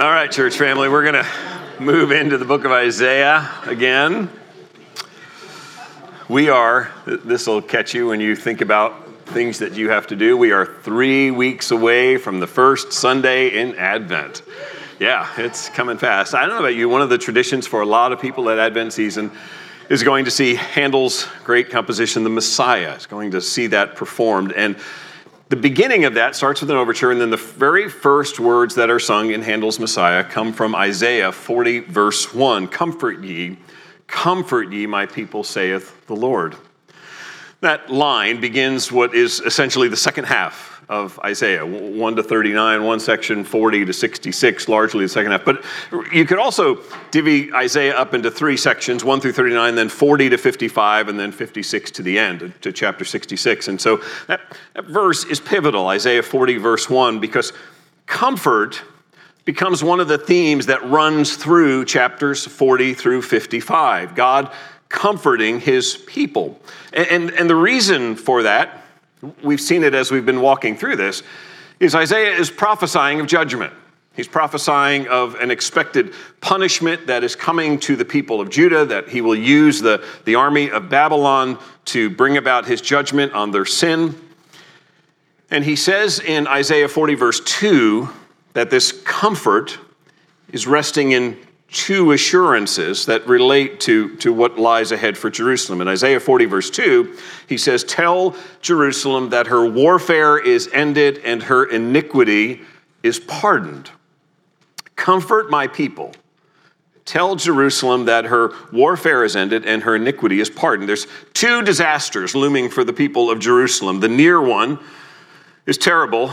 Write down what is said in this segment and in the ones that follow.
All right, church family, we're going to move into the book of Isaiah again. We are, this will catch you when you think about things that you have to do. We are three weeks away from the first Sunday in Advent. Yeah, it's coming fast. I don't know about you, one of the traditions for a lot of people at Advent season is going to see Handel's great composition, The Messiah. Is going to see that performed. And the beginning of that starts with an overture, and then the very first words that are sung in Handel's Messiah come from Isaiah 40, verse 1 Comfort ye, comfort ye, my people, saith the Lord. That line begins what is essentially the second half of Isaiah 1 to 39, one section 40 to 66, largely the second half. But you could also divvy Isaiah up into three sections 1 through 39, then 40 to 55, and then 56 to the end, to chapter 66. And so that, that verse is pivotal, Isaiah 40, verse 1, because comfort becomes one of the themes that runs through chapters 40 through 55. God comforting his people. And, and, and the reason for that we've seen it as we've been walking through this, is Isaiah is prophesying of judgment. He's prophesying of an expected punishment that is coming to the people of Judah, that he will use the, the army of Babylon to bring about his judgment on their sin. And he says in Isaiah 40, verse 2, that this comfort is resting in two assurances that relate to, to what lies ahead for Jerusalem. In Isaiah 40, verse 2, he says, Tell Jerusalem that her warfare is ended and her iniquity is pardoned. Comfort my people. Tell Jerusalem that her warfare is ended and her iniquity is pardoned. There's two disasters looming for the people of Jerusalem. The near one is terrible,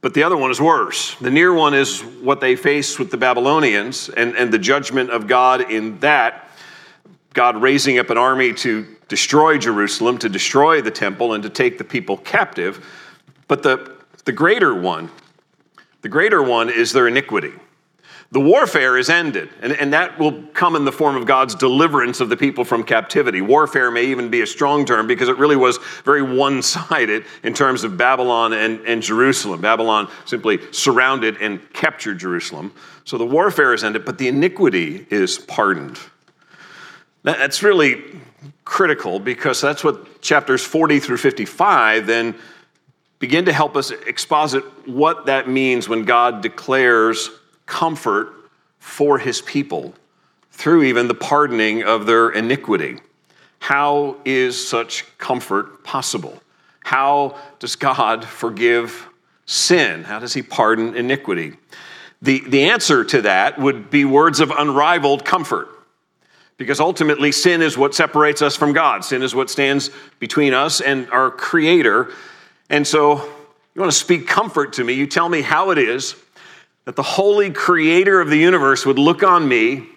but the other one is worse. The near one is what they face with the Babylonians and, and the judgment of God in that. God raising up an army to destroy Jerusalem, to destroy the temple, and to take the people captive. But the, the greater one, the greater one is their iniquity. The warfare is ended, and, and that will come in the form of God's deliverance of the people from captivity. Warfare may even be a strong term because it really was very one sided in terms of Babylon and, and Jerusalem. Babylon simply surrounded and captured Jerusalem. So the warfare is ended, but the iniquity is pardoned. That's really critical because that's what chapters 40 through 55 then begin to help us exposit what that means when God declares comfort for his people through even the pardoning of their iniquity. How is such comfort possible? How does God forgive sin? How does he pardon iniquity? The, the answer to that would be words of unrivaled comfort. Because ultimately, sin is what separates us from God. Sin is what stands between us and our Creator. And so, you want to speak comfort to me, you tell me how it is that the holy creator of the universe would look on me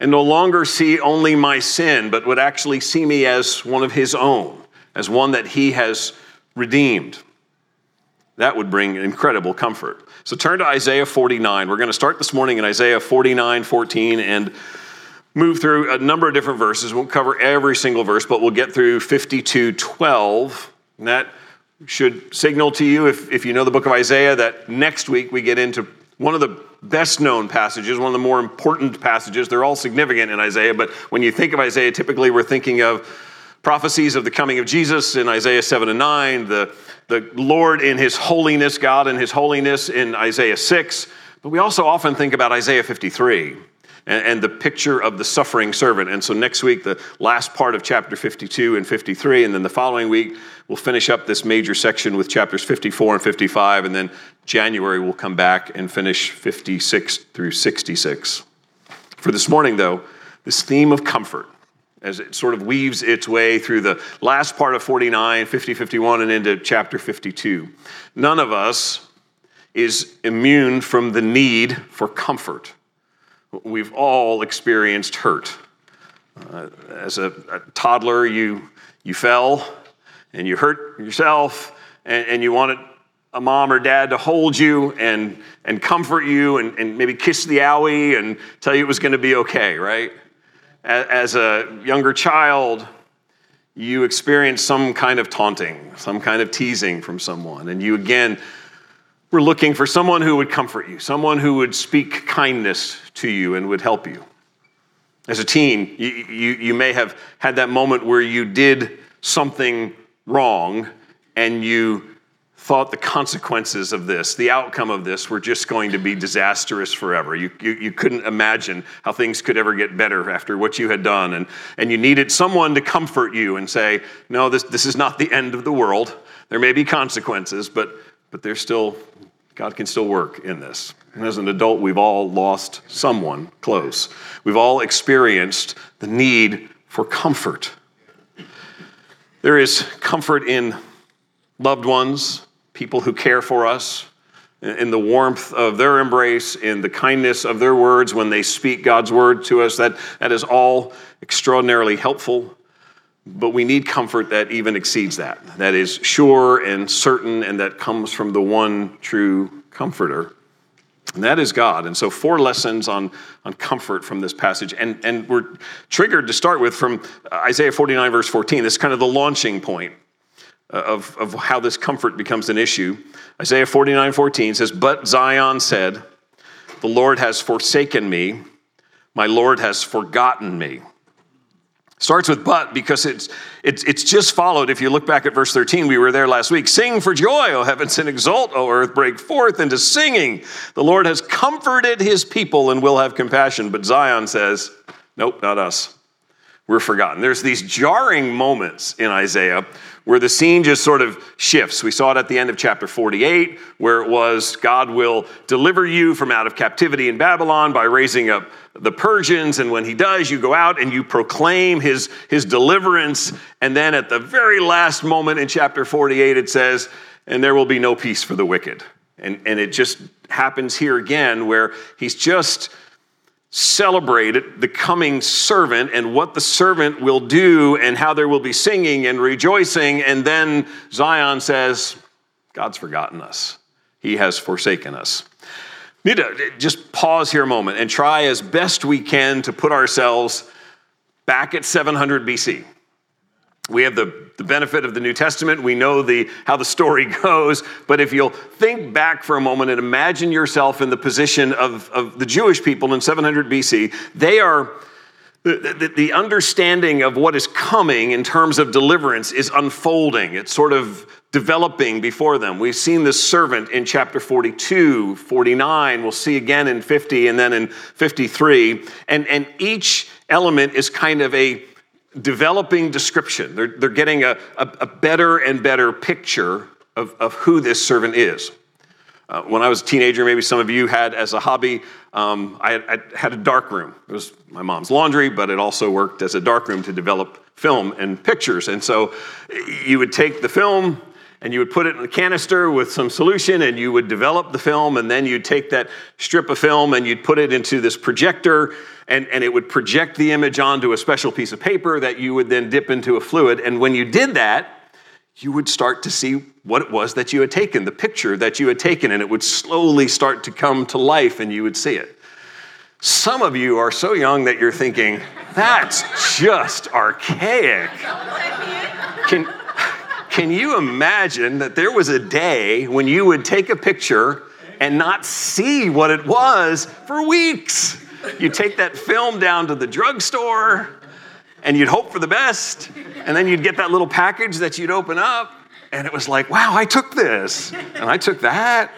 and no longer see only my sin, but would actually see me as one of his own, as one that he has redeemed. That would bring incredible comfort. So turn to Isaiah 49. We're going to start this morning in Isaiah 49, 14, and move through a number of different verses. We won't cover every single verse, but we'll get through 52, 12. And that should signal to you, if, if you know the book of Isaiah, that next week we get into one of the best known passages, one of the more important passages. They're all significant in Isaiah, but when you think of Isaiah, typically we're thinking of prophecies of the coming of Jesus in Isaiah 7 and 9, the, the Lord in his holiness, God in his holiness in Isaiah 6. But we also often think about Isaiah 53 and, and the picture of the suffering servant. And so next week, the last part of chapter 52 and 53, and then the following week, we'll finish up this major section with chapters 54 and 55, and then January we'll come back and finish 56 through 66. For this morning, though, this theme of comfort, as it sort of weaves its way through the last part of 49, 50, 51, and into chapter 52. None of us is immune from the need for comfort. We've all experienced hurt. Uh, as a, a, toddler, you, you fell and you hurt yourself, and, and, you wanted a mom or dad to hold you and, and comfort you and, and maybe kiss the owie and tell you it was going to be okay, right? As, as a younger child, you experience some kind of taunting, some kind of teasing from someone, and you again looking for someone who would comfort you, someone who would speak kindness to you and would help you. As a teen, you, you, you may have had that moment where you did something wrong and you thought the consequences of this, the outcome of this, were just going to be disastrous forever. You, you, you, couldn't imagine how things could ever get better after what you had done. And, and you needed someone to comfort you and say, No, this, this is not the end of the world. There may be consequences, but, but there's still, God can still work in this. And as an adult, we've all lost someone close. We've all experienced the need for comfort. There is comfort in loved ones, people who care for us, in the warmth of their embrace, in the kindness of their words when they speak God's word to us. That, that is all extraordinarily helpful. But we need comfort that even exceeds that, that is sure and certain, and that comes from the one true comforter. And that is God. And so, four lessons on, on comfort from this passage. And, and we're triggered to start with from Isaiah 49, verse 14. This is kind of the launching point of, of how this comfort becomes an issue. Isaiah 49 14 says, But Zion said, The Lord has forsaken me, my Lord has forgotten me. Starts with but because it's, it's, it's just followed. If you look back at verse 13, we were there last week. Sing for joy, O heavens, and exult, O earth, break forth into singing. The Lord has comforted his people and will have compassion. But Zion says, Nope, not us. We're forgotten. There's these jarring moments in Isaiah where the scene just sort of shifts. We saw it at the end of chapter 48, where it was God will deliver you from out of captivity in Babylon by raising up the Persians. And when he does, you go out and you proclaim his, his deliverance. And then at the very last moment in chapter 48, it says, and there will be no peace for the wicked. And, and it just happens here again where he's just celebrated the coming servant and what the servant will do and how there will be singing and rejoicing. And then Zion says, God's forgotten us, He has forsaken us. Need to just pause here a moment and try as best we can to put ourselves back at 700 BC. We have the, the benefit of the New Testament. We know the, how the story goes. But if you'll think back for a moment and imagine yourself in the position of, of the Jewish people in 700 BC, they are, the, the, understanding of what is coming in terms of deliverance is unfolding. It's sort of developing before them. We've seen this servant in chapter 42, 49, we'll see again in 50, and then in 53. And, and each element is kind of a developing description. They're, they're getting a, a, a better and better picture of, of who this servant is. Uh, when I was a teenager, maybe some of you had as a hobby, um, I, I, had, a dark room. It was my mom's laundry, but it also worked as a dark room to develop film and pictures. And so you would take the film and you would put it in a canister with some solution and you would develop the film, and then you'd take that strip of film and you'd put it into this projector and, and it would project the image onto a special piece of paper that you would then dip into a fluid. And when you did that, you would start to see what it was that you had taken, the picture that you had taken, and it would slowly start to come to life and you would see it. Some of you are so young that you're thinking, that's just archaic. Can, can you imagine that there was a day when you would take a picture and not see what it was for weeks? you take that film down to the drugstore and you'd hope for the best. And then you'd get that little package that you'd open up. And it was like, wow, I took this and I took that.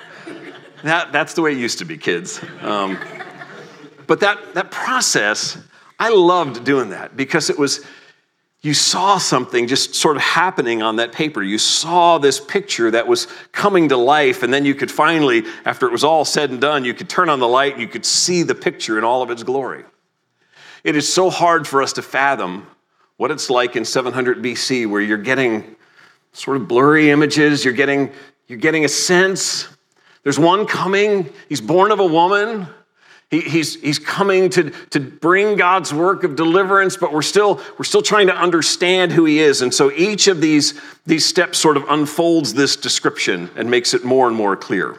that that's the way it used to be, kids. Um, but that, that process, I loved doing that because it was you saw something just sort of happening on that paper. You saw this picture that was coming to life, and then you could finally, after it was all said and done, you could turn on the light and you could see the picture in all of its glory. It is so hard for us to fathom what it's like in 700 BC, where you're getting sort of blurry images, you're getting, you're getting a sense. There's one coming, he's born of a woman. He, he's, he's coming to, to bring God's work of deliverance, but we're still, we're still trying to understand who he is. And so each of these, these steps sort of unfolds this description and makes it more and more clear.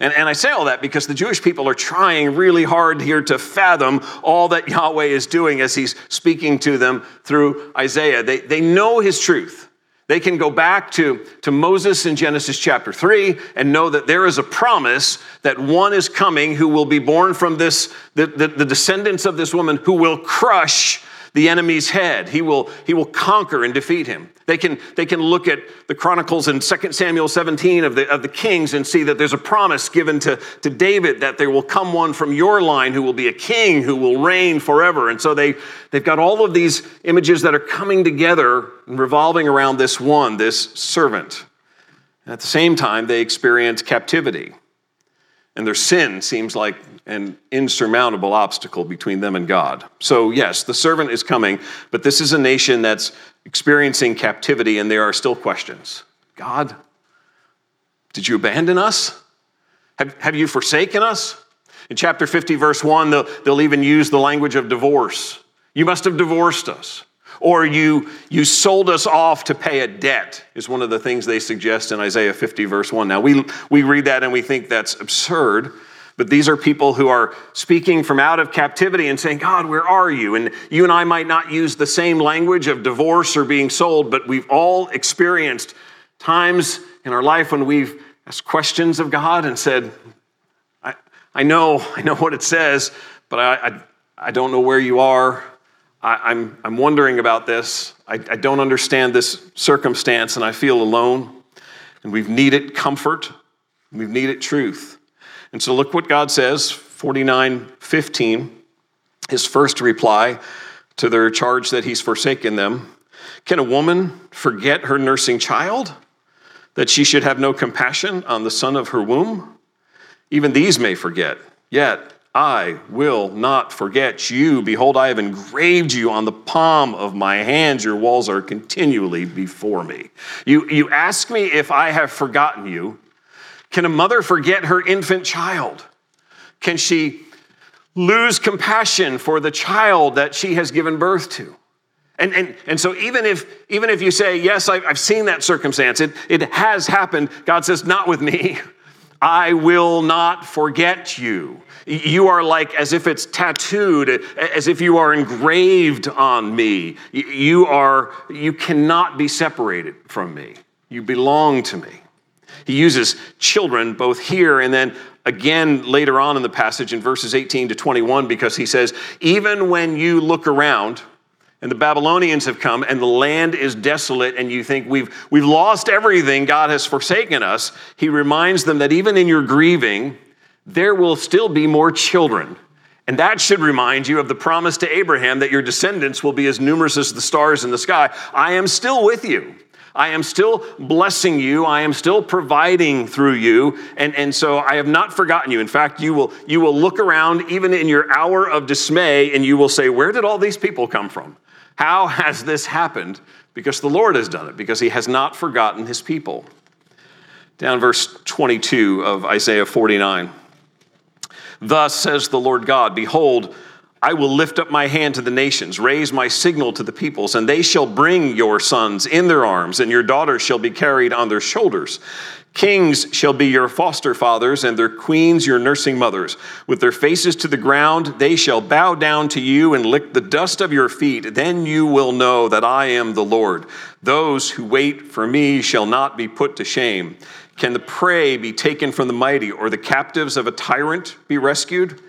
And, and I say all that because the Jewish people are trying really hard here to fathom all that Yahweh is doing as he's speaking to them through Isaiah. They, they know his truth. They can go back to, to Moses in Genesis chapter 3 and know that there is a promise that one is coming who will be born from this, the, the, the descendants of this woman who will crush the enemy's head. He will, he will conquer and defeat him. They can, they can look at the Chronicles in 2 Samuel 17 of the, of the kings and see that there's a promise given to, to David that there will come one from your line who will be a king who will reign forever. And so they, they've got all of these images that are coming together and revolving around this one, this servant. And at the same time, they experience captivity. And their sin seems like an insurmountable obstacle between them and God. So, yes, the servant is coming, but this is a nation that's experiencing captivity, and there are still questions. God, did you abandon us? Have, have you forsaken us? In chapter 50, verse 1, they'll, they'll even use the language of divorce. You must have divorced us. Or you, you sold us off to pay a debt, is one of the things they suggest in Isaiah 50, verse 1. Now, we, we read that and we think that's absurd. But these are people who are speaking from out of captivity and saying, God, where are you? And you and I might not use the same language of divorce or being sold, but we've all experienced times in our life when we've asked questions of God and said, I, I know, I know what it says, but I, I, I don't know where you are. I, am I'm, I'm wondering about this. I, I don't understand this circumstance, and I feel alone. And we've needed comfort, we've needed truth. And so look what God says, 49 15, his first reply to their charge that he's forsaken them. Can a woman forget her nursing child, that she should have no compassion on the son of her womb? Even these may forget, yet I will not forget you. Behold, I have engraved you on the palm of my hands. Your walls are continually before me. You, you ask me if I have forgotten you. Can a mother forget her infant child? Can she lose compassion for the child that she has given birth to? And, and, and so even if, even if you say, yes, I've, I've seen that circumstance, it, it has happened, God says, not with me. I will not forget you. You are like as if it's tattooed, as if you are engraved on me. You are, you cannot be separated from me. You belong to me. He uses children both here and then again later on in the passage in verses 18 to 21 because he says, Even when you look around, and the Babylonians have come, and the land is desolate, and you think we've, we've lost everything, God has forsaken us. He reminds them that even in your grieving, there will still be more children. And that should remind you of the promise to Abraham that your descendants will be as numerous as the stars in the sky. I am still with you. I am still blessing you. I am still providing through you. And, and so I have not forgotten you. In fact, you will, you will look around even in your hour of dismay and you will say, Where did all these people come from? How has this happened? Because the Lord has done it, because he has not forgotten his people. Down verse 22 of Isaiah 49. Thus says the Lord God Behold, I will lift up my hand to the nations, raise my signal to the peoples, and they shall bring your sons in their arms, and your daughters shall be carried on their shoulders. Kings shall be your foster fathers, and their queens your nursing mothers. With their faces to the ground, they shall bow down to you and lick the dust of your feet. Then you will know that I am the Lord. Those who wait for me shall not be put to shame. Can the prey be taken from the mighty, or the captives of a tyrant be rescued?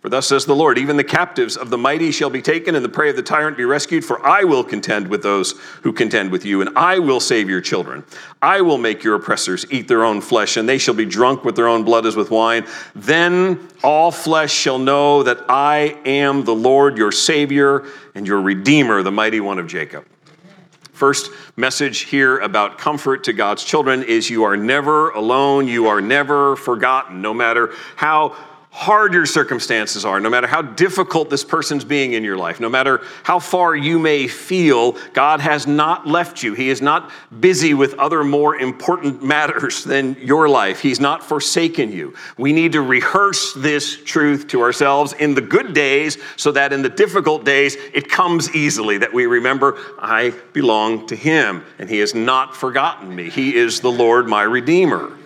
For thus says the Lord, even the captives of the mighty shall be taken, and the prey of the tyrant be rescued. For I will contend with those who contend with you, and I will save your children. I will make your oppressors eat their own flesh, and they shall be drunk with their own blood as with wine. Then all flesh shall know that I am the Lord, your Savior, and your Redeemer, the mighty one of Jacob. First message here about comfort to God's children is you are never alone, you are never forgotten, no matter how hard your circumstances are, no matter how difficult this person's being in your life, no matter how far you may feel, God has not left you. He is not busy with other more important matters than your life. He's not forsaken you. We need to rehearse this truth to ourselves in the good days so that in the difficult days it comes easily, that we remember, I belong to Him and He has not forgotten me. He is the Lord, my Redeemer.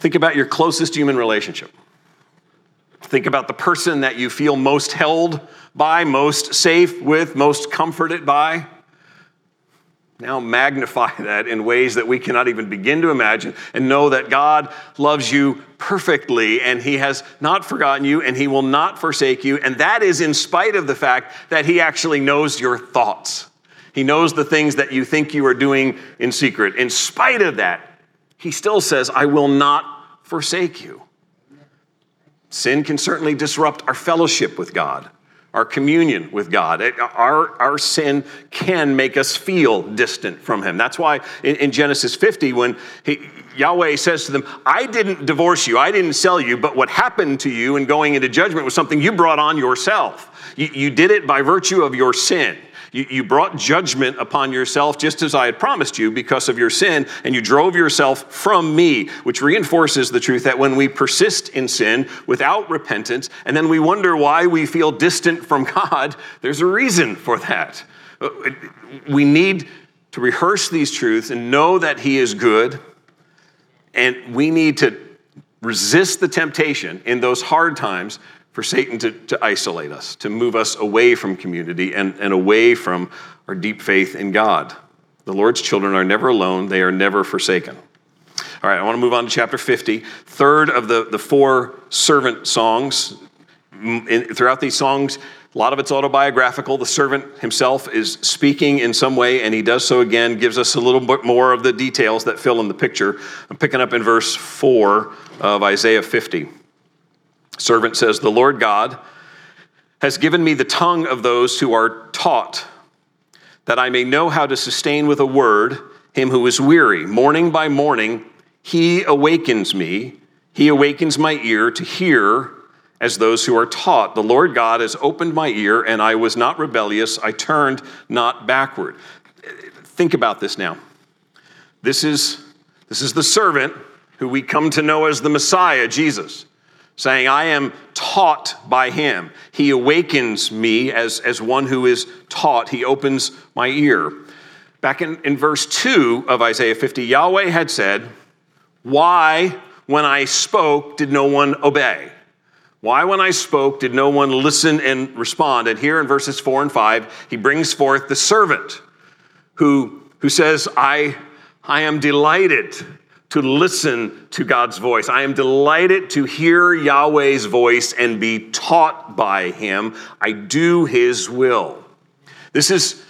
Think about your closest human relationship. Think about the person that you feel most held by, most safe with, most comforted by. Now magnify that in ways that we cannot even begin to imagine and know that God loves you perfectly and He has not forgotten you and He will not forsake you. And that is in spite of the fact that He actually knows your thoughts. He knows the things that you think you are doing in secret. In spite of that, He still says, I will not forsake you. Sin can certainly disrupt our fellowship with God our communion with God. Our, our sin can make us feel distant from Him. That's why in, in Genesis 50, when he, Yahweh says to them, I didn't divorce you, I didn't sell you, but what happened to you in going into judgment was something you brought on yourself. You, you did it by virtue of your sin. You, you brought judgment upon yourself just as I had promised you because of your sin, and you drove yourself from me, which reinforces the truth that when we persist in sin without repentance, and then we wonder why we feel distant from God, there's a reason for that. We need to rehearse these truths and know that He is good, and we need to resist the temptation in those hard times for Satan to, to isolate us, to move us away from community and, and away from our deep faith in God. The Lord's children are never alone, they are never forsaken. All right, I want to move on to chapter 50. Third of the, the four servant songs. In, throughout these songs, a lot of it's autobiographical. The servant himself is speaking in some way, and he does so again, gives us a little bit more of the details that fill in the picture. I'm picking up in verse 4 of Isaiah 50. Servant says, The Lord God has given me the tongue of those who are taught, that I may know how to sustain with a word him who is weary. Morning by morning, he awakens me. He awakens my ear to hear as those who are taught. The Lord God has opened my ear, and I was not rebellious. I turned not backward. Think about this now. This is, this is the servant who we come to know as the Messiah, Jesus saying, I am taught by him. He awakens me as, as one who is taught. He opens my ear. Back in, in verse 2 of Isaiah 50, Yahweh had said, Why, when I spoke, did no one obey? Why, when I spoke, did no one listen and respond? And here in verses 4 and 5, he brings forth the servant who, who says, I, I am delighted to listen to God's voice. I am delighted to hear Yahweh's voice and be taught by him. I do his will. This is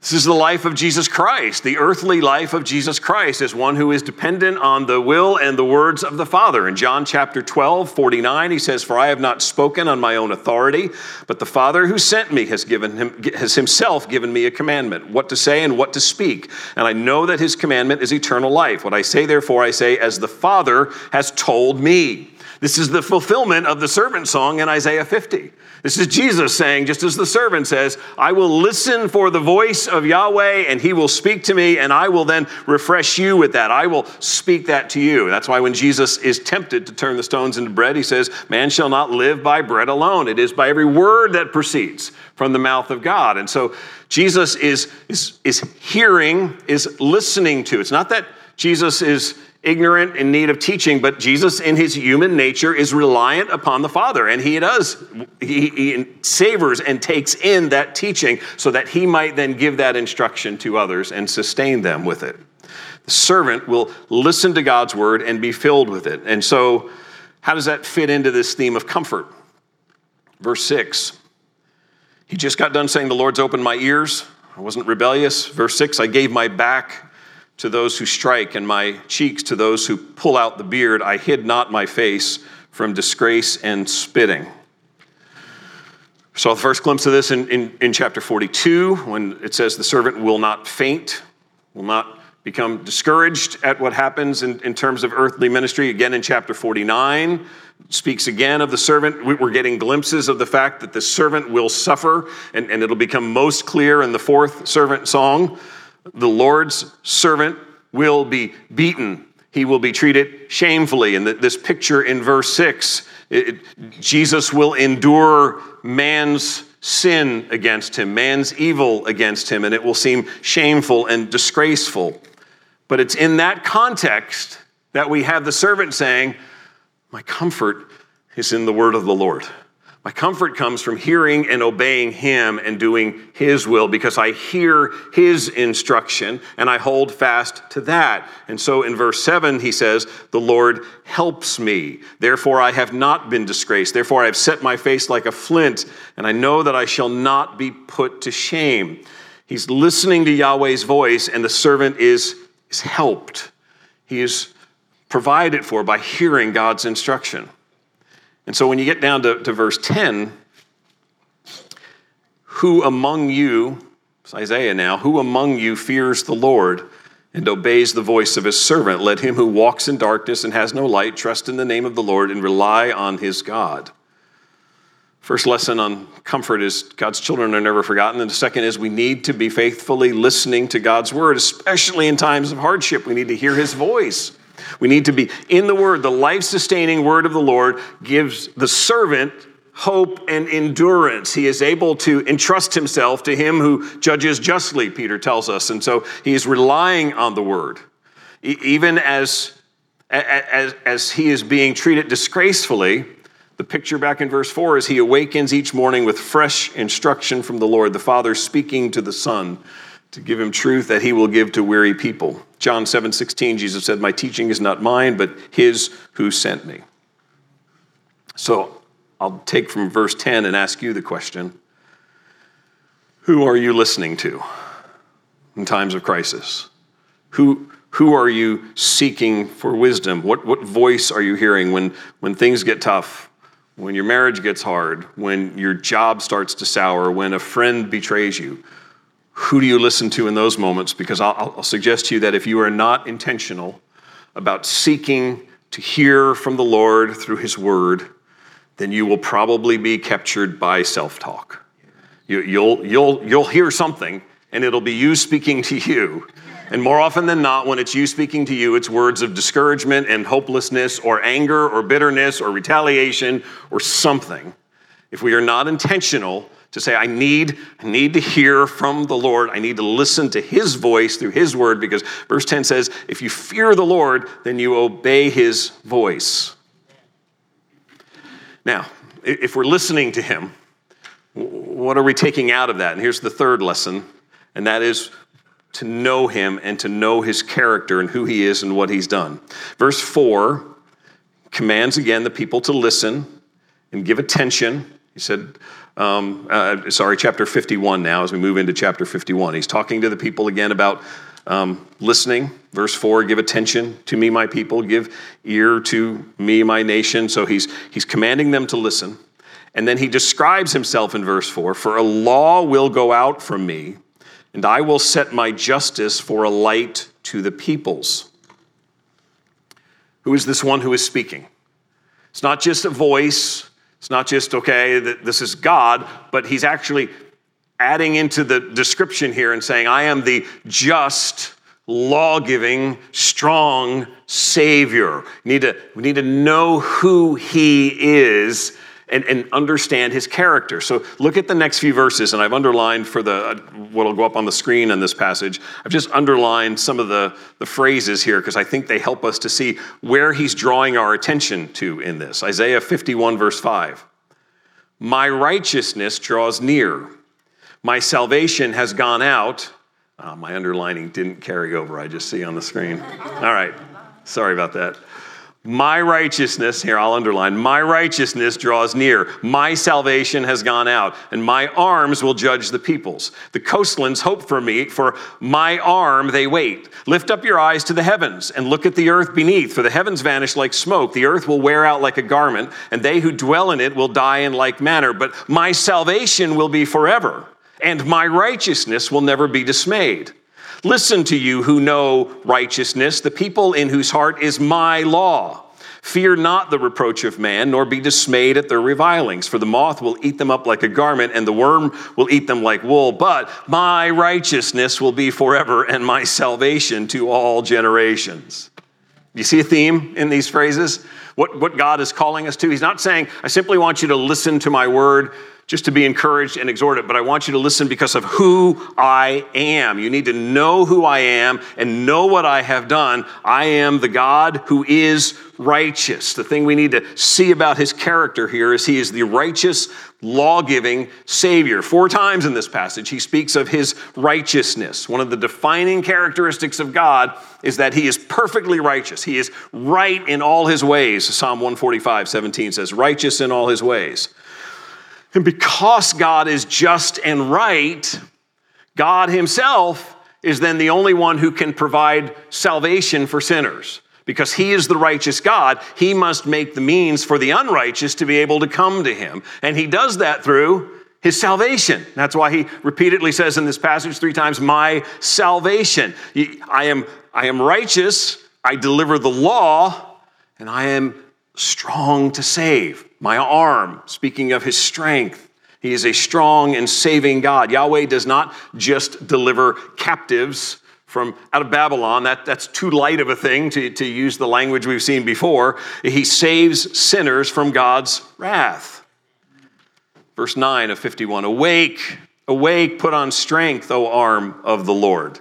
this is the life of Jesus Christ. The earthly life of Jesus Christ is one who is dependent on the will and the words of the Father. In John chapter 12, 49, he says, For I have not spoken on my own authority, but the Father who sent me has, given him, has himself given me a commandment, what to say and what to speak. And I know that his commandment is eternal life. What I say, therefore, I say, as the Father has told me. This is the fulfillment of the servant song in Isaiah 50. This is Jesus saying, just as the servant says, I will listen for the voice of Yahweh and he will speak to me, and I will then refresh you with that. I will speak that to you. That's why when Jesus is tempted to turn the stones into bread, he says, Man shall not live by bread alone. It is by every word that proceeds from the mouth of God. And so Jesus is, is, is hearing, is listening to. It's not that Jesus is ignorant in need of teaching, but Jesus, in his human nature, is reliant upon the Father. And he does, he, he, savors and takes in that teaching so that he might then give that instruction to others and sustain them with it. The servant will listen to God's word and be filled with it. And so, how does that fit into this theme of comfort? Verse 6. He just got done saying, The Lord's opened my ears. I wasn't rebellious. Verse 6 I gave my back to those who strike, and my cheeks to those who pull out the beard. I hid not my face from disgrace and spitting. So, the first glimpse of this in, in, in, chapter 42, when it says the servant will not faint, will not become discouraged at what happens in, in terms of earthly ministry. Again, in chapter 49, speaks again of the servant. We're getting glimpses of the fact that the servant will suffer, and, and it'll become most clear in the fourth servant song the Lord's servant will be beaten. He will be treated shamefully. And this picture in verse 6, it, Jesus will endure man's sin against him, man's evil against him, and it will seem shameful and disgraceful. But it's in that context that we have the servant saying, My comfort is in the word of the Lord. My comfort comes from hearing and obeying Him and doing His will because I hear His instruction and I hold fast to that. And so in verse 7, he says, The Lord helps me. Therefore I have not been disgraced. Therefore I have set my face like a flint, and I know that I shall not be put to shame. He's listening to Yahweh's voice, and the servant is, is helped. He is provided for by hearing God's instruction. And so when you get down to, to verse 10, who among you, it's Isaiah now, who among you fears the Lord and obeys the voice of his servant? Let him who walks in darkness and has no light trust in the name of the Lord and rely on his God. First lesson on comfort is God's children are never forgotten. And the second is we need to be faithfully listening to God's word, especially in times of hardship. We need to hear his voice. We need to be in the Word. The life sustaining Word of the Lord gives the servant hope and endurance. He is able to entrust himself to Him who judges justly, Peter tells us. And so he is relying on the Word. even as, as, as he is being treated disgracefully, the picture back in verse 4 is he awakens each morning with fresh instruction from the Lord, the Father speaking to the Son to give him truth that he will give to weary people. John 7 16, Jesus said, My teaching is not mine, but his who sent me. So I'll take from verse 10 and ask you the question Who are you listening to in times of crisis? Who, who are you seeking for wisdom? What, what voice are you hearing when, when things get tough? When your marriage gets hard? When your job starts to sour? When a friend betrays you? Who do you listen to in those moments? Because I'll, I'll, suggest to you that if you are not intentional about seeking to hear from the Lord through His Word, then you will probably be captured by self talk. You, you'll, you'll, you'll hear something, and it'll be you speaking to you. And more often than not, when it's you speaking to you, it's words of discouragement and hopelessness, or anger, or bitterness, or retaliation, or something. If we are not intentional to say, I need, I need to hear from the Lord. I need to listen to his voice through his word because verse 10 says, if you fear the Lord, then you obey his voice. Now, if we're listening to him, what are we taking out of that? And here's the third lesson, and that is to know him and to know his character and who he is and what he's done. Verse 4 commands again the people to listen and give attention. He said, um, uh, sorry, chapter 51 now, as we move into chapter 51. He's talking to the people again about um, listening. Verse 4 give attention to me, my people, give ear to me, my nation. So he's, he's commanding them to listen. And then he describes himself in verse 4 For a law will go out from me, and I will set my justice for a light to the peoples. Who is this one who is speaking? It's not just a voice, it's not just, okay, this is God, but he's actually adding into the description here and saying, I am the just, law giving, strong Savior. We need, to, we need to know who he is and, and understand his character. So look at the next few verses, and I've underlined for the uh, what'll go up on the screen in this passage. I've just underlined some of the, the phrases here because I think they help us to see where he's drawing our attention to in this. Isaiah 51, verse 5. My righteousness draws near. My salvation has gone out. Oh, my underlining didn't carry over, I just see on the screen. All right, sorry about that. My righteousness, here I'll underline, my righteousness draws near. My salvation has gone out, and my arms will judge the peoples. The coastlands hope for me, for my arm they wait. Lift up your eyes to the heavens and look at the earth beneath, for the heavens vanish like smoke. The earth will wear out like a garment, and they who dwell in it will die in like manner. But my salvation will be forever, and my righteousness will never be dismayed. Listen to you who know righteousness, the people in whose heart is my law. Fear not the reproach of man, nor be dismayed at their revilings, for the moth will eat them up like a garment, and the worm will eat them like wool. But my righteousness will be forever, and my salvation to all generations. You see a theme in these phrases? What, what God is calling us to? He's not saying, I simply want you to listen to my word just to be encouraged and exhorted, but I want you to listen because of who I am. You need to know who I am and know what I have done. I am the God who is righteous. The thing we need to see about his character here is he is the righteous, law giving Savior. Four times in this passage, he speaks of his righteousness. One of the defining characteristics of God is that he is perfectly righteous. He is right in all his ways. Psalm 145, 17 says, righteous in all his ways. And because God is just and right, God Himself is then the only one who can provide salvation for sinners. Because He is the righteous God, He must make the means for the unrighteous to be able to come to Him. And He does that through His salvation. That's why He repeatedly says in this passage three times, My salvation. I am, I am righteous, I deliver the law, and I am strong to save my arm, speaking of his strength. He is a strong and saving God. Yahweh does not just deliver captives from out of Babylon. That, that's too light of a thing to, to use the language we've seen before. He saves sinners from God's wrath. Verse 9 of 51 Awake, awake, put on strength, O arm of the Lord.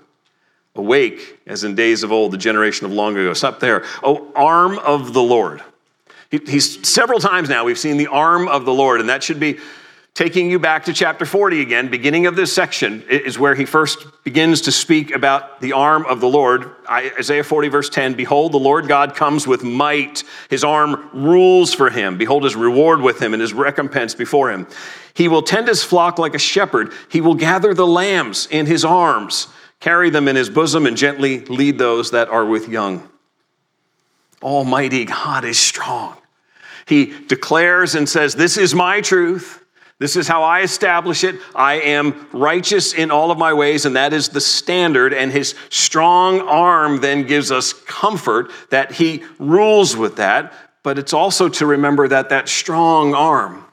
Awake, as in days of old, the generation of long ago. Stop there. O arm of the Lord. He, he's several times now we've seen the arm of the Lord, and that should be taking you back to chapter 40 again. Beginning of this section is where he first begins to speak about the arm of the Lord. Isaiah 40, verse 10 Behold, the Lord God comes with might. His arm rules for him. Behold, his reward with him and his recompense before him. He will tend his flock like a shepherd. He will gather the lambs in his arms, carry them in his bosom, and gently lead those that are with young. Almighty God is strong. He declares and says, This is my truth. This is how I establish it. I am righteous in all of my ways, and that is the standard. And his strong arm then gives us comfort that he rules with that. But it's also to remember that that strong arm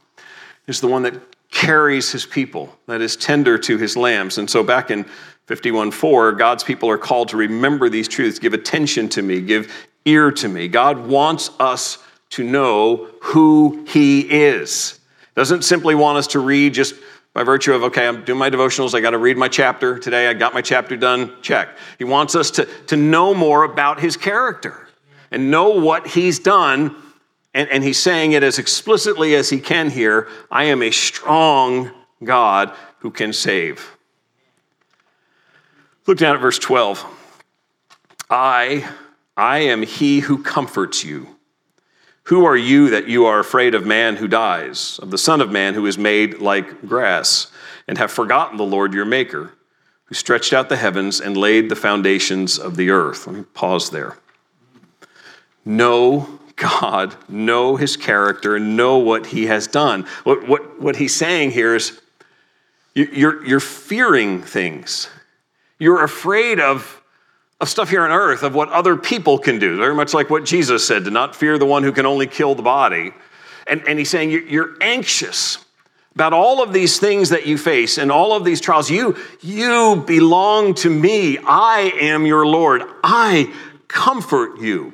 is the one that carries his people, that is tender to his lambs. And so back in 51:4, God's people are called to remember these truths, give attention to me, give ear to me. God wants us to know who He is. Doesn't simply want us to read just by virtue of, okay, I'm doing my devotionals, I got to read my chapter today, I got my chapter done, check. He wants us to, to know more about His character and know what He's done. And, and He's saying it as explicitly as He can here I am a strong God who can save. Look down at verse 12. I I am he who comforts you. Who are you that you are afraid of man who dies, of the Son of Man who is made like grass, and have forgotten the Lord your Maker, who stretched out the heavens and laid the foundations of the earth? Let me pause there. Know God, know his character, know what he has done. What, what, what he's saying here is you're, you're fearing things, you're afraid of of stuff here on earth, of what other people can do, very much like what Jesus said to not fear the one who can only kill the body. And, and he's saying you're anxious about all of these things that you face and all of these trials. You, you belong to me. I am your Lord. I comfort you.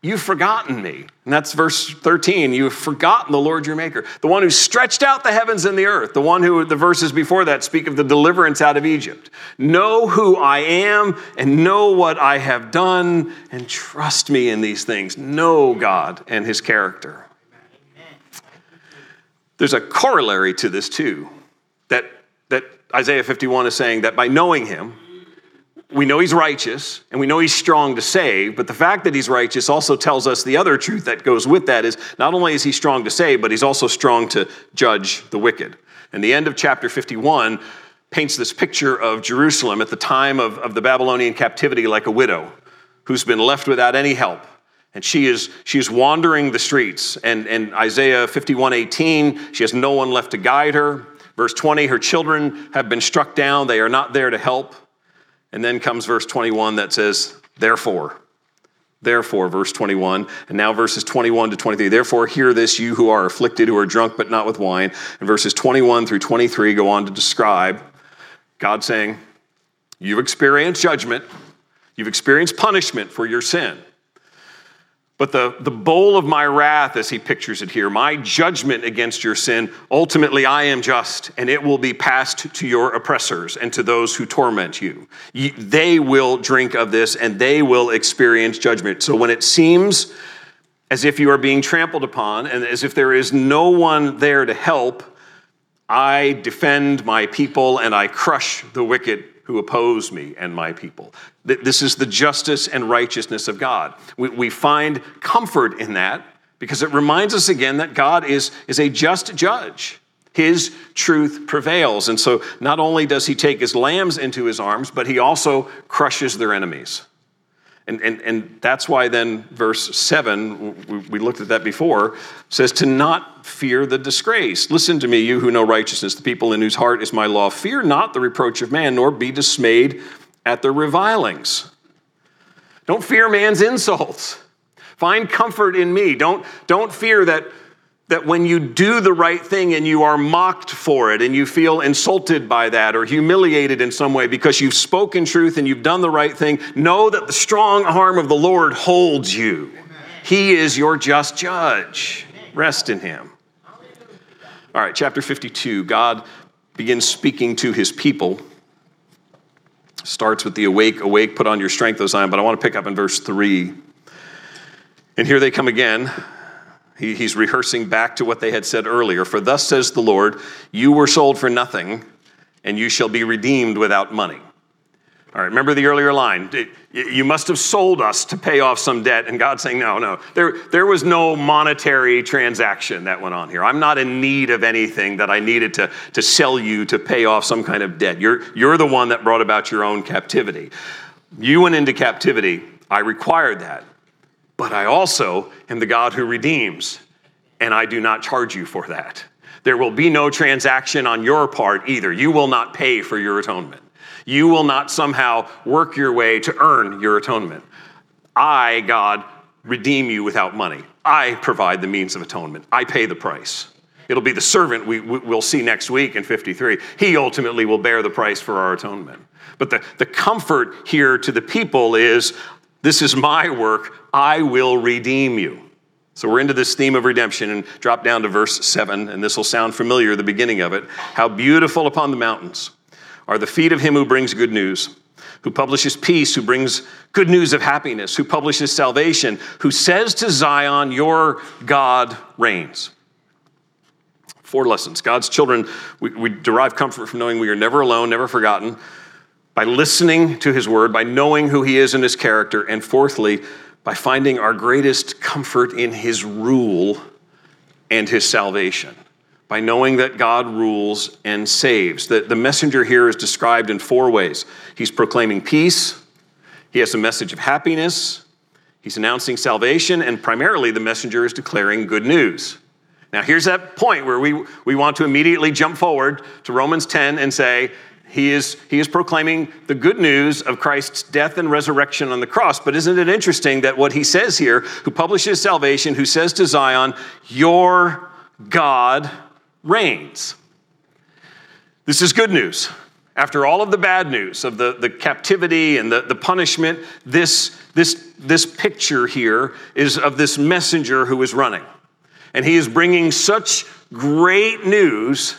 You've forgotten me. And that's verse 13. You've forgotten the Lord your Maker, the one who stretched out the heavens and the earth, the one who the verses before that speak of the deliverance out of Egypt. Know who I am and know what I have done and trust me in these things. Know God and his character. There's a corollary to this too, that, that Isaiah 51 is saying that by knowing him, we know he's righteous and we know he's strong to save, but the fact that he's righteous also tells us the other truth that goes with that is not only is he strong to save, but he's also strong to judge the wicked. And the end of chapter 51 paints this picture of Jerusalem at the time of, of the Babylonian captivity like a widow who's been left without any help. And she is, she is wandering the streets. And, and Isaiah 51 18, she has no one left to guide her. Verse 20, her children have been struck down, they are not there to help. And then comes verse 21 that says, Therefore, therefore, verse 21, and now verses 21 to 23. Therefore, hear this, you who are afflicted, who are drunk, but not with wine. And verses 21 through 23 go on to describe God saying, You've experienced judgment, you've experienced punishment for your sin. But the, the bowl of my wrath, as he pictures it here, my judgment against your sin, ultimately I am just, and it will be passed to your oppressors and to those who torment you. you. They will drink of this and they will experience judgment. So when it seems as if you are being trampled upon and as if there is no one there to help, I defend my people and I crush the wicked who oppose me and my people. This is the justice and righteousness of God. We, find comfort in that because it reminds us again that God is, is a just judge. His truth prevails. And so not only does he take his lambs into his arms, but he also crushes their enemies. And, and, and that's why then verse 7, we looked at that before, says to not fear the disgrace. Listen to me, you who know righteousness, the people in whose heart is my law. Fear not the reproach of man, nor be dismayed at the revilings. Don't fear man's insults. Find comfort in me. Don't, don't fear that that when you do the right thing and you are mocked for it and you feel insulted by that or humiliated in some way because you've spoken truth and you've done the right thing, know that the strong arm of the Lord holds you. He is your just judge. Rest in Him. All right, chapter 52. God begins speaking to His people. Starts with the awake, awake, put on your strength, O Zion, but I want to pick up in verse 3. And here they come again he, he's rehearsing back to what they had said earlier. For thus says the Lord, you were sold for nothing, and you shall be redeemed without money. All right, remember the earlier line. You must have sold us to pay off some debt. And God's saying, no, no. There, there was no monetary transaction that went on here. I'm not in need of anything that I needed to, to sell you to pay off some kind of debt. You're, you're the one that brought about your own captivity. You went into captivity. I required that but I also am the God who redeems, and I do not charge you for that. There will be no transaction on your part either. You will not pay for your atonement. You will not somehow work your way to earn your atonement. I, God, redeem you without money. I provide the means of atonement. I pay the price. It'll be the servant we, will see next week in 53. He ultimately will bear the price for our atonement. But the, the comfort here to the people is this is my work. I will redeem you. So we're into this theme of redemption and drop down to verse 7, and this will sound familiar, the beginning of it. How beautiful upon the mountains are the feet of him who brings good news, who publishes peace, who brings good news of happiness, who publishes salvation, who says to Zion, Your God reigns. Four lessons. God's children, we, we derive comfort from knowing we are never alone, never forgotten by listening to his word, by knowing who he is and his character, and fourthly, by finding our greatest comfort in his rule and his salvation. By knowing that God rules and saves. The, the messenger here is described in four ways. He's proclaiming peace, he has a message of happiness, he's announcing salvation, and primarily the messenger is declaring good news. Now, here's that point where we, we want to immediately jump forward to Romans 10 and say, he is, he is proclaiming the good news of Christ's death and resurrection on the cross. But isn't it interesting that what he says here, who publishes salvation, who says to Zion, Your God reigns? This is good news. After all of the bad news of the, the captivity and the, the punishment, this, this, this picture here is of this messenger who is running. And he is bringing such great news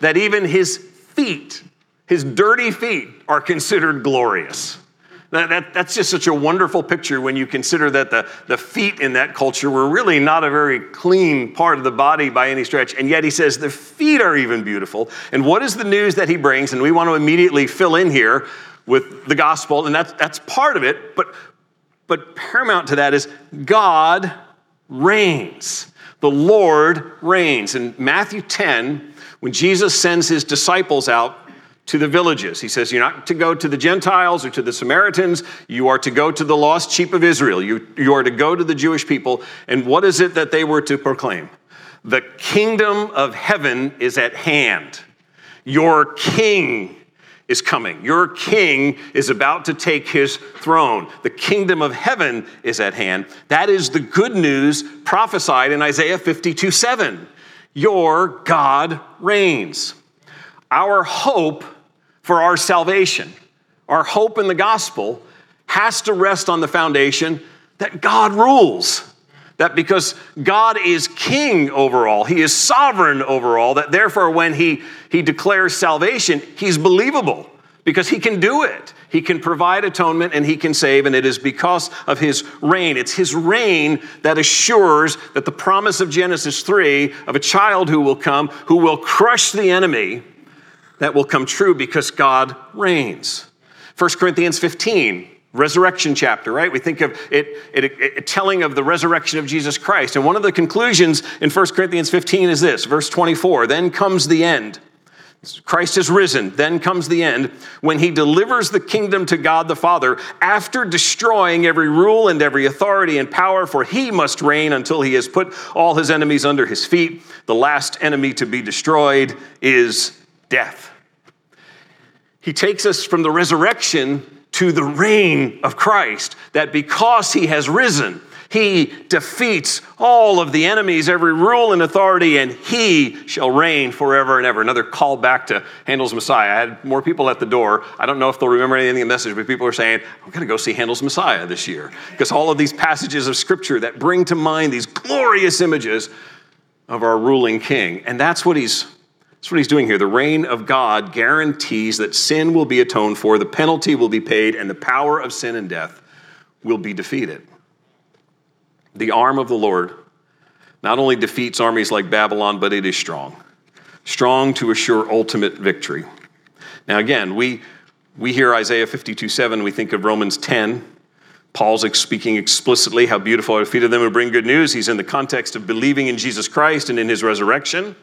that even his feet his dirty feet are considered glorious. That, that, that's just such a wonderful picture when you consider that the, the feet in that culture were really not a very clean part of the body by any stretch. And yet he says the feet are even beautiful. And what is the news that he brings? And we want to immediately fill in here with the gospel, and that's, that's part of it. But, but paramount to that is God reigns. The Lord reigns. In Matthew 10, when Jesus sends his disciples out to the villages. He says, You're not to go to the Gentiles or to the Samaritans. You are to go to the lost sheep of Israel. You, you are to go to the Jewish people. And what is it that they were to proclaim? The kingdom of heaven is at hand. Your king is coming. Your king is about to take his throne. The kingdom of heaven is at hand. That is the good news prophesied in Isaiah 52 7. Your God reigns. Our hope for our salvation. Our hope in the gospel has to rest on the foundation that God rules. That because God is king over all, he is sovereign over all, that therefore when he, he declares salvation, he's believable because he can do it. He can provide atonement and he can save, and it is because of his reign. It's his reign that assures that the promise of Genesis 3 of a child who will come, who will crush the enemy, that will come true because God reigns. 1 Corinthians 15, resurrection chapter, right? We think of it, it, it, telling of the resurrection of Jesus Christ. And one of the conclusions in 1 Corinthians 15 is this, verse 24 Then comes the end. Christ has risen, then comes the end, when he delivers the kingdom to God the Father after destroying every rule and every authority and power, for he must reign until he has put all his enemies under his feet. The last enemy to be destroyed is death. He takes us from the resurrection to the reign of Christ, that because he has risen, he defeats all of the enemies, every rule and authority, and he shall reign forever and ever. Another call back to Handel's Messiah. I had more people at the door. I don't know if they'll remember anything in the message, but people are saying, I'm going to go see Handel's Messiah this year. Because all of these passages of scripture that bring to mind these glorious images of our ruling king. And that's what he's that's what he's doing here. The reign of God guarantees that sin will be atoned for, the penalty will be paid, and the power of sin and death will be defeated. The arm of the Lord not only defeats armies like Babylon, but it is strong. Strong to assure ultimate victory. Now, again, we, we hear Isaiah 52 7, we think of Romans 10. Paul's speaking explicitly how beautiful are the feet of them who bring good news. He's in the context of believing in Jesus Christ and in his resurrection.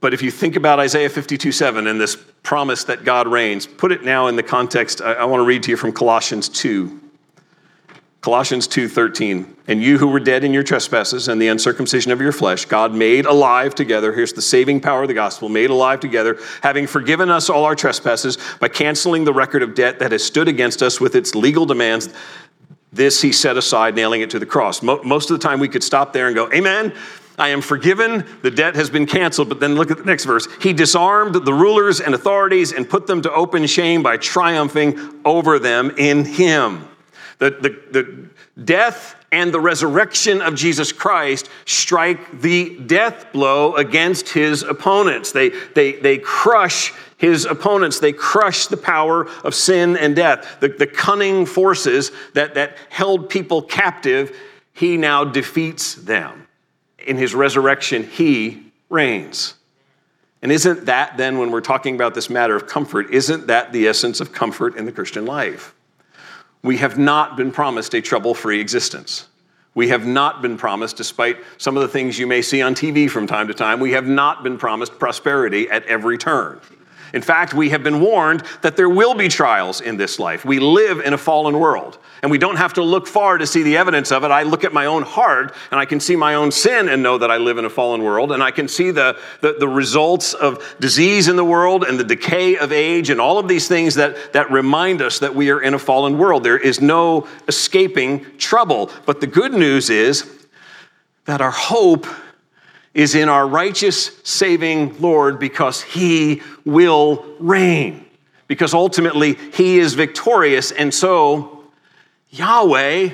But if you think about Isaiah 52 7 and this promise that God reigns, put it now in the context. I, I want to read to you from Colossians 2. Colossians 2:13 and you who were dead in your trespasses and the uncircumcision of your flesh God made alive together here's the saving power of the gospel made alive together having forgiven us all our trespasses by canceling the record of debt that has stood against us with its legal demands this he set aside nailing it to the cross most of the time we could stop there and go amen I am forgiven, the debt has been canceled. But then look at the next verse. He disarmed the rulers and authorities and put them to open shame by triumphing over them in him. The, the, the death and the resurrection of Jesus Christ strike the death blow against his opponents. They, they, they crush his opponents. They crush the power of sin and death. The, the cunning forces that, that held people captive, he now defeats them. In his resurrection, he reigns. And isn't that then, when we're talking about this matter of comfort, isn't that the essence of comfort in the Christian life? We have not been promised a trouble free existence. We have not been promised, despite some of the things you may see on TV from time to time, we have not been promised prosperity at every turn. In fact, we have been warned that there will be trials in this life. We live in a fallen world, and we don't have to look far to see the evidence of it. I look at my own heart, and I can see my own sin and know that I live in a fallen world, and I can see the, the, the results of disease in the world and the decay of age and all of these things that, that remind us that we are in a fallen world. There is no escaping trouble. But the good news is that our hope is in our righteous, saving Lord because he will reign. Because ultimately, he is victorious. And so, Yahweh,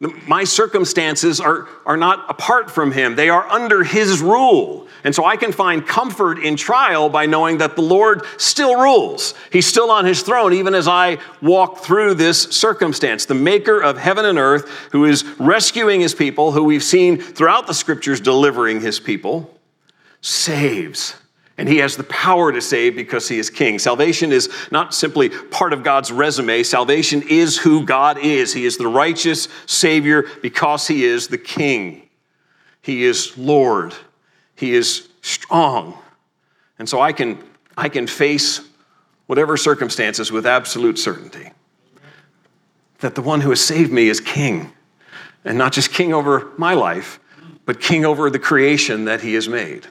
my circumstances are, are not apart from him, they are under his rule. And so I can find comfort in trial by knowing that the Lord still rules. He's still on his throne, even as I walk through this circumstance. The maker of heaven and earth, who is rescuing his people, who we've seen throughout the scriptures delivering his people, saves. And he has the power to save because he is king. Salvation is not simply part of God's resume, salvation is who God is. He is the righteous Savior because he is the king, he is Lord. He is strong. And so I can, I can face whatever circumstances with absolute certainty that the one who has saved me is king. And not just king over my life, but king over the creation that he has made.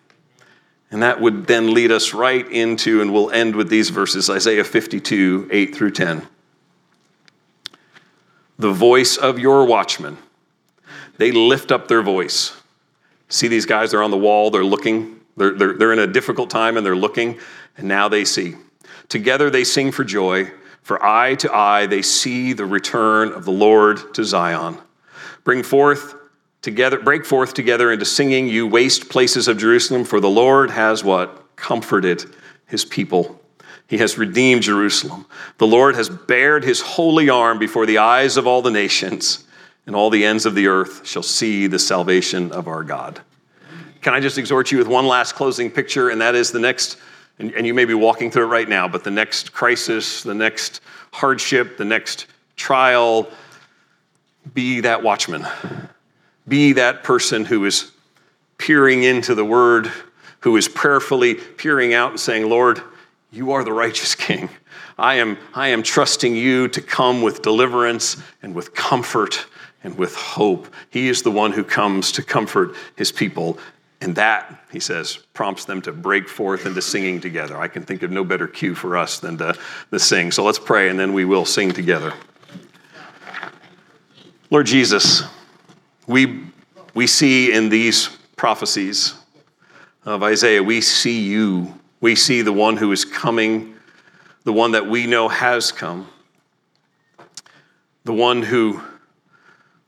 And that would then lead us right into, and we'll end with these verses Isaiah 52, 8 through 10. The voice of your watchmen, they lift up their voice. See these guys, they're on the wall, they're looking, they're, they're, they're in a difficult time and they're looking, and now they see. Together they sing for joy For eye to eye they see the return of the Lord to Zion. Bring forth together, break forth together into singing, you waste places of Jerusalem, for the Lord has what? Comforted his people. He has redeemed Jerusalem. The Lord has bared his holy arm before the eyes of all the nations, and all the ends of the earth shall see the salvation of our God. Can I just exhort you with one last closing picture, and that is the next and, and you may be walking through it right now, but the next crisis, the next hardship, the next trial, be that watchman. Be that person who is peering into the word, who is prayerfully peering out and saying, Lord, you are the righteous king. I am, I am trusting you to come with deliverance and with comfort and with hope. He is the one who comes to comfort his people and that, he says, prompts them to break forth into singing together. I can think of no better cue for us than to, to sing. So let's pray and then we will sing together. Lord Jesus, we, we see in these prophecies of Isaiah, we see you. We see the one who is coming, the one that we know has come, the one who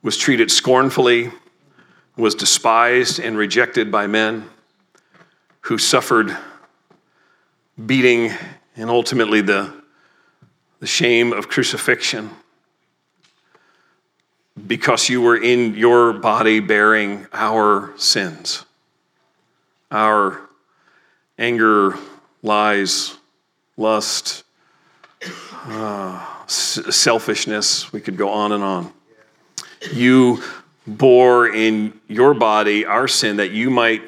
was treated scornfully was despised and rejected by men, who suffered beating and ultimately the, the shame of crucifixion because you were in your body bearing our sins, our anger, lies, lust, uh, selfishness. We could go on and on. You bore in your body our sin that you might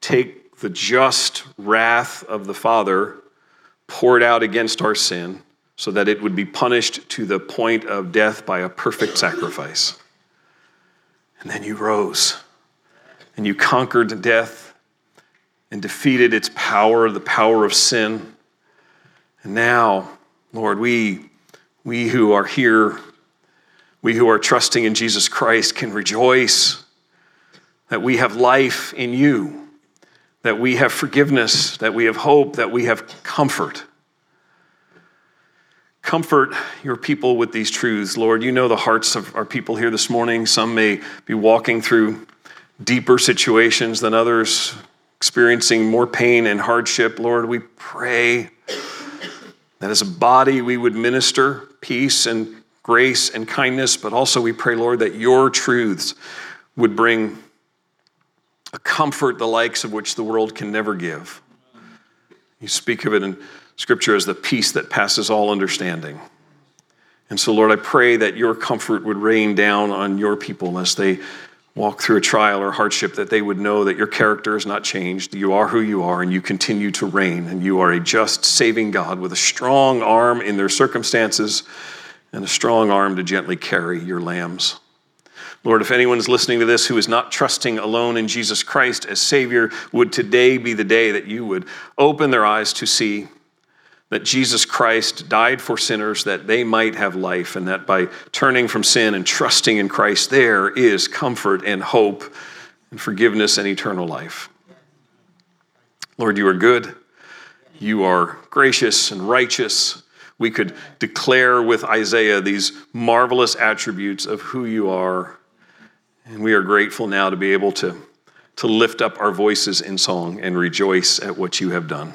take the just wrath of the Father poured out against our sin so that it would be punished to the point of death by a perfect sacrifice. And then you rose and you conquered death and defeated its power, the power of sin. And now, Lord, we, we who are here we who are trusting in Jesus Christ can rejoice that we have life in you, that we have forgiveness, that we have hope, that we have comfort. Comfort your people with these truths, Lord. You know the hearts of our people here this morning. Some may be walking through deeper situations than others, experiencing more pain and hardship. Lord, we pray that as a body we would minister peace and grace and kindness, but also we pray, Lord, that your truths would bring a comfort the likes of which the world can never give. You speak of it in Scripture is the peace that passes all understanding. And so, Lord, I pray that your comfort would rain down on your people as they walk through a trial or hardship, that they would know that your character has not changed. You are who you are, and you continue to reign, and you are a just, saving God with a strong arm in their circumstances and a strong arm to gently carry your lambs. Lord, if anyone's listening to this who is not trusting alone in Jesus Christ as Savior, would today be the day that you would open their eyes to see that Jesus Christ died for sinners that they might have life, and that by turning from sin and trusting in Christ, there is comfort and hope and forgiveness and eternal life. Lord, you are good, you are gracious and righteous we could declare with Isaiah these marvelous attributes of who you are. And we are grateful now to be able to, to lift up our voices in song and rejoice at what you have done.